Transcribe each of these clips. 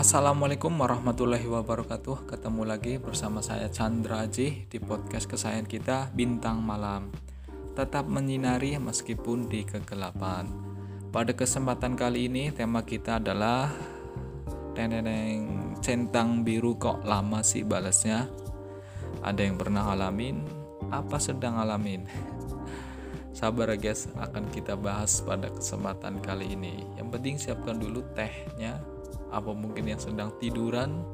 Assalamualaikum warahmatullahi wabarakatuh. Ketemu lagi bersama saya Chandra Aji Di podcast kesayangan kita Bintang Malam. Tetap menyinari meskipun di kegelapan. Pada kesempatan kali ini tema kita adalah Teneneng centang biru kok lama sih balasnya? Ada yang pernah alamin? Apa sedang alamin? Sabar ya guys, akan kita bahas pada kesempatan kali ini. Yang penting siapkan dulu tehnya, apa mungkin yang sedang tiduran,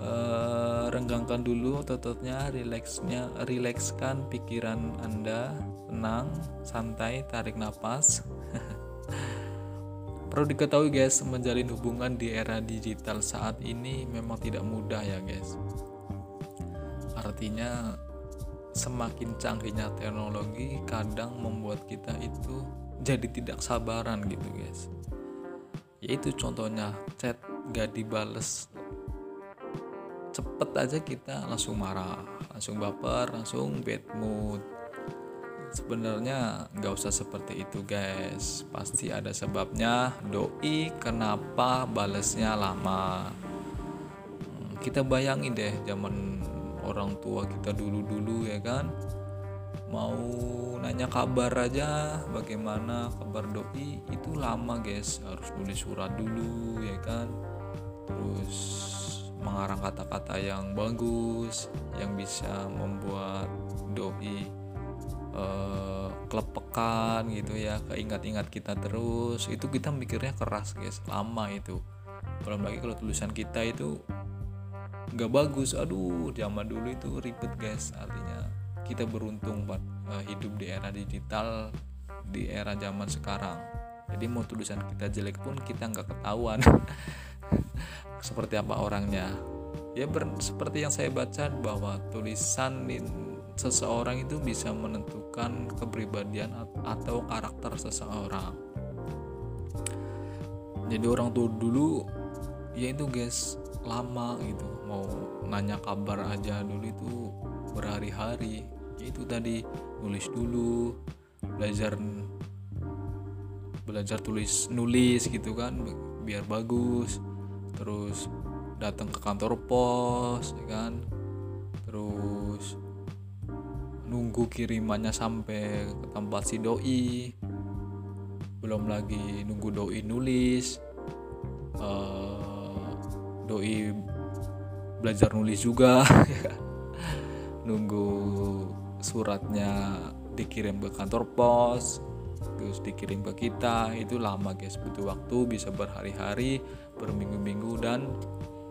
uh, renggangkan dulu ototnya, rileksnya, rilekskan pikiran anda, tenang, santai, tarik nafas. Perlu diketahui guys, menjalin hubungan di era digital saat ini memang tidak mudah ya guys. Artinya semakin canggihnya teknologi kadang membuat kita itu jadi tidak sabaran gitu guys yaitu contohnya chat gak dibales. Cepet aja kita langsung marah langsung baper langsung bad mood. Sebenarnya nggak usah seperti itu guys. Pasti ada sebabnya. Doi kenapa balesnya lama? Hmm, kita bayangin deh zaman orang tua kita dulu-dulu ya kan mau nanya kabar aja bagaimana kabar doi? Itu lama guys. Harus nulis surat dulu ya kan? Terus mengarang kata-kata yang bagus yang bisa membuat doi uh, kelepekan gitu ya keingat-ingat kita terus. Itu kita mikirnya keras guys. Lama itu. Belum lagi kalau tulisan kita itu nggak bagus. Aduh zaman dulu itu ribet guys. Artinya kita beruntung buat uh, hidup di era digital di era zaman sekarang. Jadi mau tulisan kita jelek pun kita nggak ketahuan seperti apa orangnya. Ya ber, seperti yang saya baca bahwa tulisan seseorang itu bisa menentukan kepribadian atau karakter seseorang. Jadi orang tua dulu ya itu guys lama gitu. Mau nanya kabar aja dulu itu berhari-hari itu tadi nulis dulu belajar belajar tulis nulis gitu kan biar bagus. Terus datang ke kantor pos ya kan. Terus nunggu kirimannya sampai ke tempat si doi. Belum lagi nunggu doi nulis. Uh, doi belajar nulis juga. Ya nunggu suratnya dikirim ke kantor pos terus dikirim ke kita itu lama guys butuh waktu bisa berhari-hari berminggu-minggu dan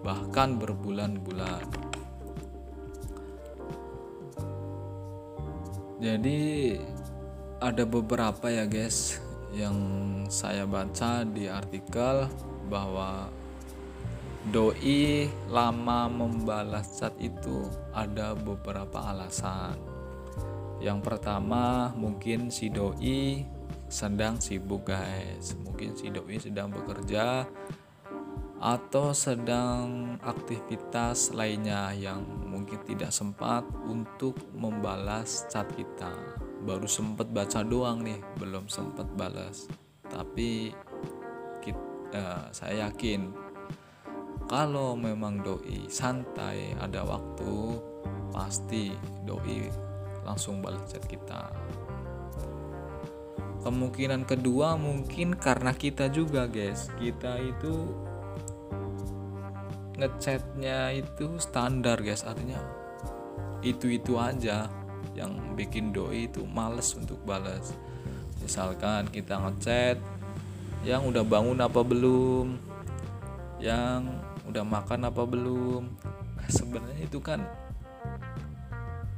bahkan berbulan-bulan jadi ada beberapa ya guys yang saya baca di artikel bahwa doi lama membalas chat itu ada beberapa alasan. Yang pertama, mungkin si doi sedang sibuk, guys. Mungkin si doi sedang bekerja atau sedang aktivitas lainnya yang mungkin tidak sempat untuk membalas chat kita. Baru sempat baca doang nih, belum sempat balas. Tapi kita, uh, eh, saya yakin kalau memang doi santai ada waktu pasti doi langsung balas chat kita. Kemungkinan kedua mungkin karena kita juga guys. Kita itu ngechatnya itu standar guys. Artinya itu itu aja yang bikin doi itu males untuk balas misalkan kita ngechat yang udah bangun apa belum yang udah makan apa belum. Sebenarnya itu kan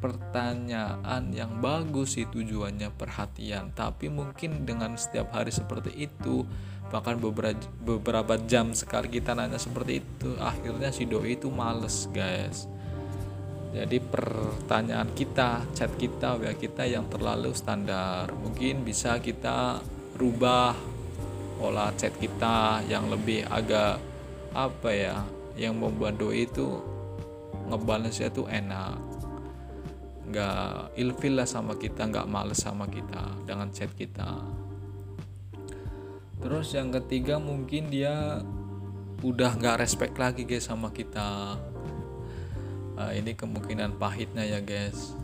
pertanyaan yang bagus sih tujuannya perhatian. Tapi mungkin dengan setiap hari seperti itu bahkan beberapa beberapa jam sekali kita nanya seperti itu akhirnya si doi itu males guys. Jadi pertanyaan kita chat kita ya kita yang terlalu standar. Mungkin bisa kita rubah pola chat kita yang lebih agak apa ya yang membuat doi itu ngebalance tuh enak nggak ilfil lah sama kita nggak males sama kita dengan chat kita. Terus yang ketiga mungkin dia udah nggak respect lagi guys sama kita. Uh, ini kemungkinan pahitnya ya guys.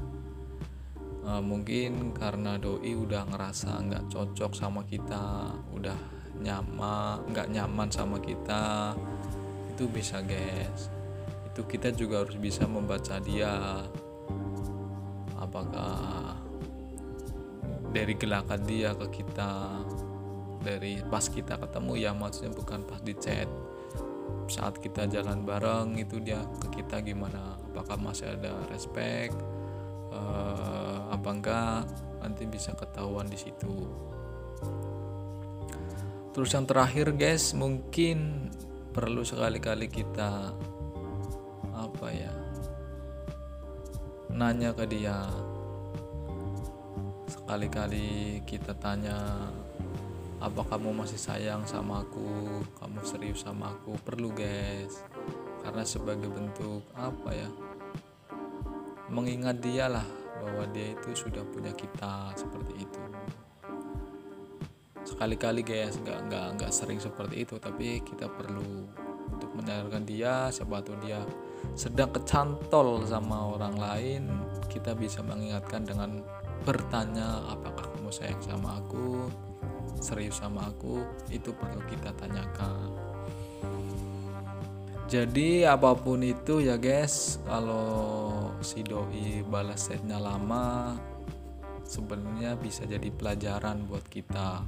Uh, mungkin karena doi udah ngerasa nggak cocok sama kita udah nyaman nggak nyaman sama kita itu bisa guys. Itu kita juga harus bisa membaca dia apakah dari gelakan dia ke kita dari pas kita ketemu? Ya maksudnya bukan pas di chat. Saat kita jalan bareng itu dia ke kita gimana? Apakah masih ada respect uh, apa enggak? Nanti bisa ketahuan di situ. Terus yang terakhir guys mungkin perlu sekali-kali kita apa ya nanya ke dia. Sekali-kali kita tanya apa kamu masih sayang sama aku? Kamu serius sama aku? Perlu guys. Karena sebagai bentuk apa ya mengingat dia lah bahwa dia itu sudah punya kita seperti itu. Sekali-kali guys nggak nggak nggak sering seperti itu tapi kita perlu untuk menyadarkan dia siapa tahu dia sedang kecantol sama orang lain kita bisa mengingatkan dengan bertanya apakah kamu sayang sama aku? Serius sama aku? Itu perlu kita tanyakan. Jadi apa pun itu ya guys kalau si doi balas setnya lama sebenarnya bisa jadi pelajaran buat kita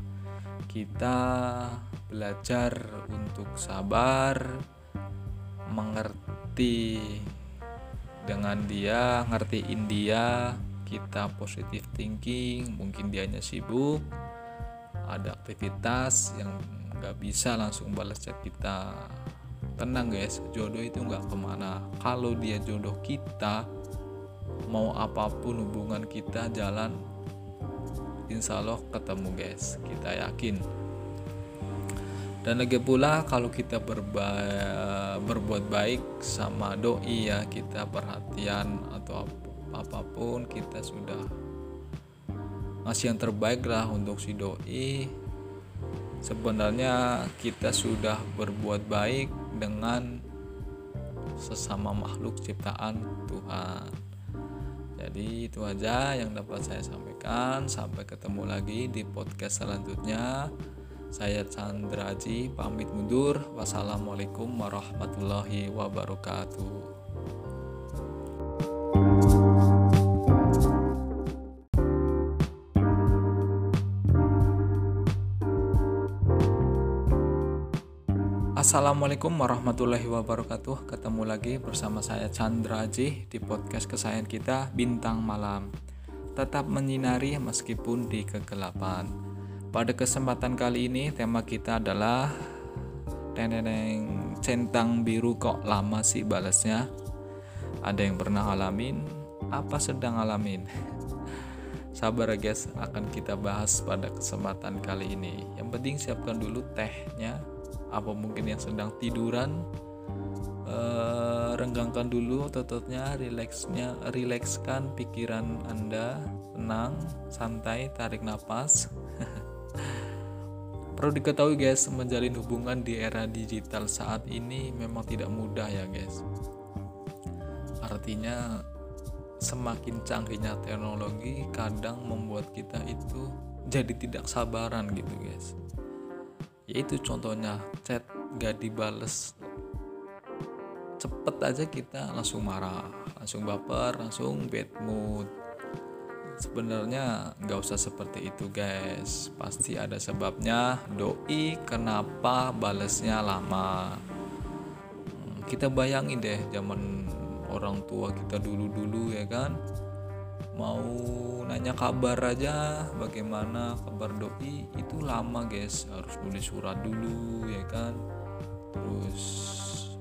kita belajar untuk sabar mengerti dengan dia ngertiin dia kita positif thinking mungkin dianya sibuk ada aktivitas yang nggak bisa langsung balas chat kita. Tenang guys jodoh itu nggak ke mana. Kalau dia jodoh kita mau apa pun hubungan kita jalan insya Allah ketemu guys. Kita yakin. Dan lagi pula kalau kita berba berbuat baik sama doi ya kita perhatian atau apa pun kita sudah ngasih yang terbaik lah untuk si doi. Sebenarnya kita sudah berbuat baik dengan sesama makhluk ciptaan Tuhan jadi itu aja yang dapat saya sampaikan. Sampai ketemu lagi di podcast selanjutnya. Saya Chandraji pamit mundur. Wassalamualaikum warahmatullahi wabarakatuh Assalamualaikum warahmatullahi wabarakatuh. Ketemu lagi bersama saya Chandra Ji Di podcast kesayangan kita Bintang Malam. Tetap menyinari meskipun di kegelapan. Pada kesempatan kali ini tema kita adalah Teneneng centang biru kok lama sih balasnya? Ada yang pernah alamin? Apa sedang alamin? Sabar guys akan kita bahas pada kesempatan kali ini. Yang penting siapkan dulu tehnya apa mungkin yang sedang tiduran uh, renggangkan dulu ototnya rileksnya rilekskan pikiran anda. Tenang santai tarik nafas perlu diketahui guys menjalin hubungan di era digital saat ini memang tidak mudah ya guys. Artinya semakin canggihnya teknologi kadang membuat kita itu jadi tidak sabaran gitu guys yaitu contohnya chat gak dibales. Cepet aja kita langsung marah langsung baper langsung bad mood. Sebenarnya nggak usah seperti itu guys. Pasti ada sebabnya. Doi kenapa balesnya lama? Hmm, kita bayangin deh zaman orang tua kita dulu-dulu ya kan mau nanya kabar aja bagaimana kabar doi? Itu lama guys. Harus nulis surat dulu ya kan? Terus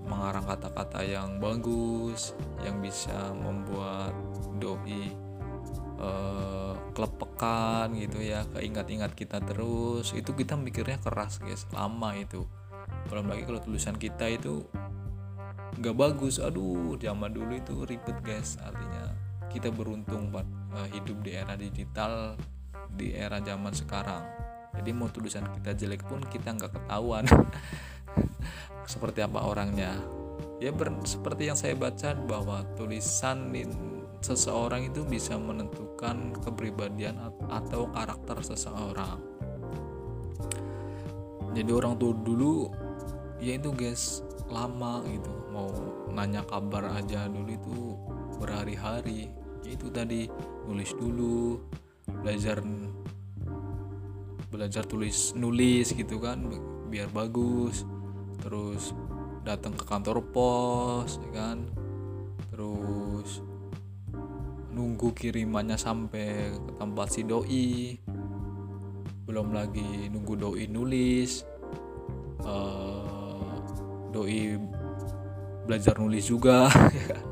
mengarang kata-kata yang bagus yang bisa membuat doi uh, kelepekan gitu ya keingat-ingat kita terus. Itu kita mikirnya keras guys. Lama itu. Belum lagi kalau tulisan kita itu nggak bagus. Aduh zaman dulu itu ribet guys artinya kita beruntung buat uh, hidup di era digital di era zaman sekarang. Jadi mau tulisan kita jelek pun kita nggak ketahuan seperti apa orangnya. Ya ber, seperti yang saya baca bahwa tulisan seseorang itu bisa menentukan kepribadian atau karakter seseorang. Jadi orang tuh dulu ya itu guys lama gitu. Mau nanya kabar aja dulu itu berhari-hari itu tadi. Nulis dulu belajar belajar tulis nulis gitu kan biar bagus. Terus datang ke kantor pos ya kan. Terus nunggu kirimannya sampai ke tempat si doi. Belum lagi nunggu doi nulis. Uh, doi belajar nulis juga ya kan?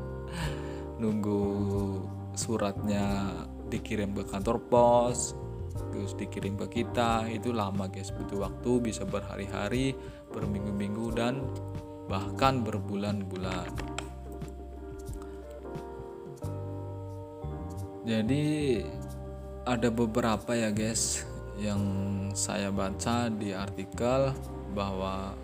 nunggu suratnya dikirim ke kantor pos terus dikirim ke kita itu lama guys butuh waktu bisa berhari-hari berminggu-minggu dan bahkan berbulan-bulan. Jadi ada beberapa ya guys yang saya baca di artikel bahwa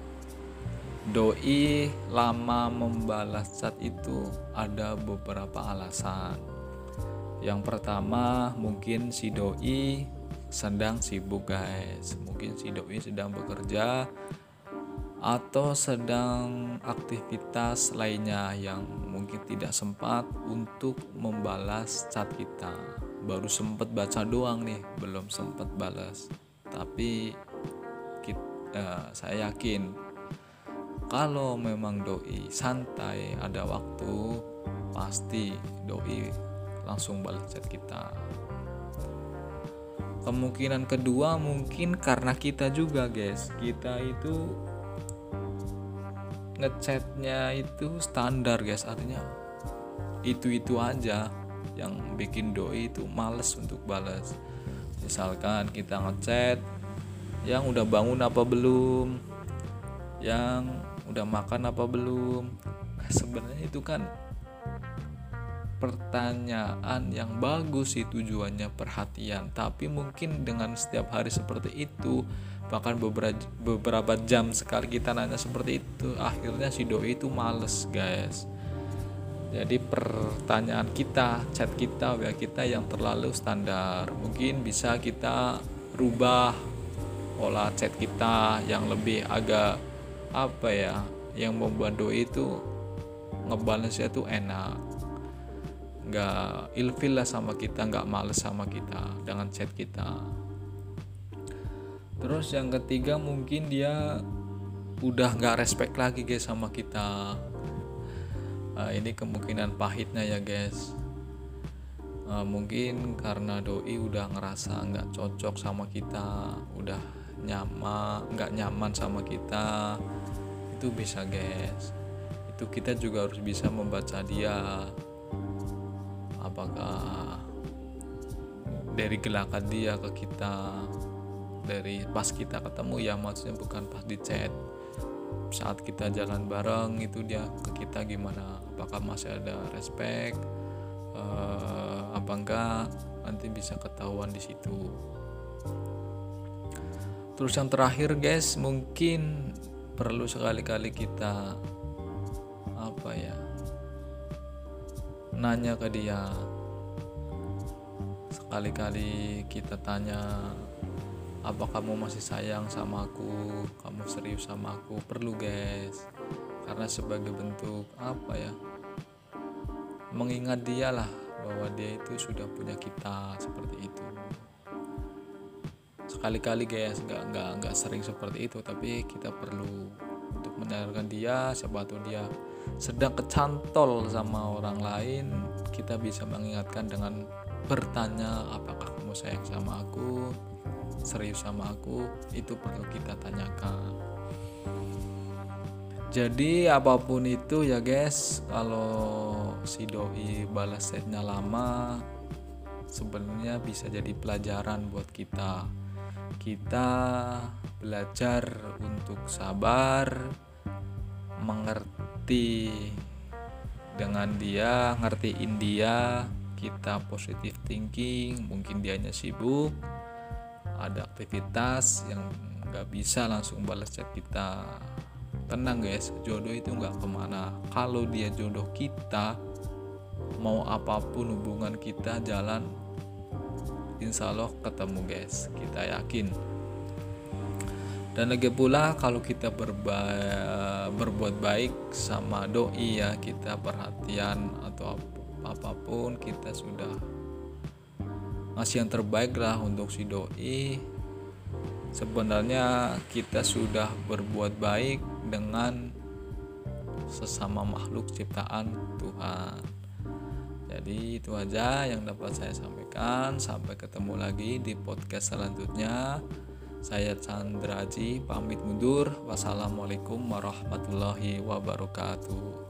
doi lama membalas chat itu ada beberapa alasan. Yang pertama mungkin si doi sedang sibuk guys. Mungkin si doi sedang bekerja atau sedang aktivitas lainnya yang mungkin tidak sempat untuk membalas chat kita baru sempat baca doang nih belum sempat balas tapi kita, uh, eh, saya yakin kalau memang doi santai ada waktu pasti doi langsung balas chat kita. Kemungkinan kedua mungkin karena kita juga guys. Kita itu ngechatnya itu standar guys. Artinya itu itu aja yang bikin doi itu males untuk balas misalkan kita ngechat yang udah bangun apa belum yang udah makan apa belum. Sebenarnya itu kan pertanyaan yang bagus sih tujuannya perhatian. Tapi mungkin dengan setiap hari seperti itu bahkan beberapa beberapa jam sekali kita nanya seperti itu akhirnya si doi itu males guys. Jadi pertanyaan kita chat kita wa kita yang terlalu standar. Mungkin bisa kita rubah pola chat kita yang lebih agak apa ya yang membuat doi itu ngebalance itu enak nggak ilfil lah sama kita nggak males sama kita dengan chat kita. Terus yang ketiga mungkin dia udah nggak respect lagi guys sama kita. Uh, ini kemungkinan pahitnya ya guys. Uh, mungkin karena doi udah ngerasa nggak cocok sama kita udah nyama nggak nyaman sama kita itu bisa guys. Itu kita juga harus bisa membaca dia apakah dari gelakan dia ke kita dari pas kita ketemu ya maksudnya bukan pas di chat. Saat kita jalan bareng itu dia ke kita gimana? Apakah masih ada respect? Uh, apa enggak? Nanti bisa ketahuan di situ. Terus yang terakhir guys mungkin perlu sekali-kali kita apa ya nanya ke dia. Sekali-kali kita tanya apa kamu masih sayang sama aku? Kamu serius sama aku? Perlu guys. Karena sebagai bentuk apa ya? Mengingat dia lah bahwa dia itu sudah punya kita seperti itu. Sekali-kali guys nggak nggak nggak sering seperti itu tapi kita perlu menyadarkan dia siapa tahu dia sedang kecantol sama orang lain kita bisa mengingatkan dengan bertanya apakah kamu sayang sama aku? Serius sama aku? Itu perlu kita tanyakan. Jadi apa pun itu ya guys kalau si doi balas setnya lama sebenarnya bisa jadi pelajaran buat kita. Kita belajar untuk sabar mengerti dengan dia ngertiin dia kita positif thinking mungkin dianya sibuk ada aktivitas yang nggak bisa langsung balas chat kita. Tenang guys jodoh itu nggak ke mana. Kalau dia jodoh kita mau apa pun hubungan kita jalan insya Allah ketemu guys. Kita yakin dan lagi pula kalau kita berba berbuat baik sama doi ya kita perhatian atau apa pun kita sudah ngasih yang terbaik lah untuk si doi. Sebenarnya kita sudah berbuat baik dengan sesama makhluk ciptaan Tuhan. Jadi itu aja yang dapat saya sampaikan. Sampai ketemu lagi di podcast selanjutnya saya Chandraji pamit mundur. Wassalamualaikum warahmatullahi wabarakatuh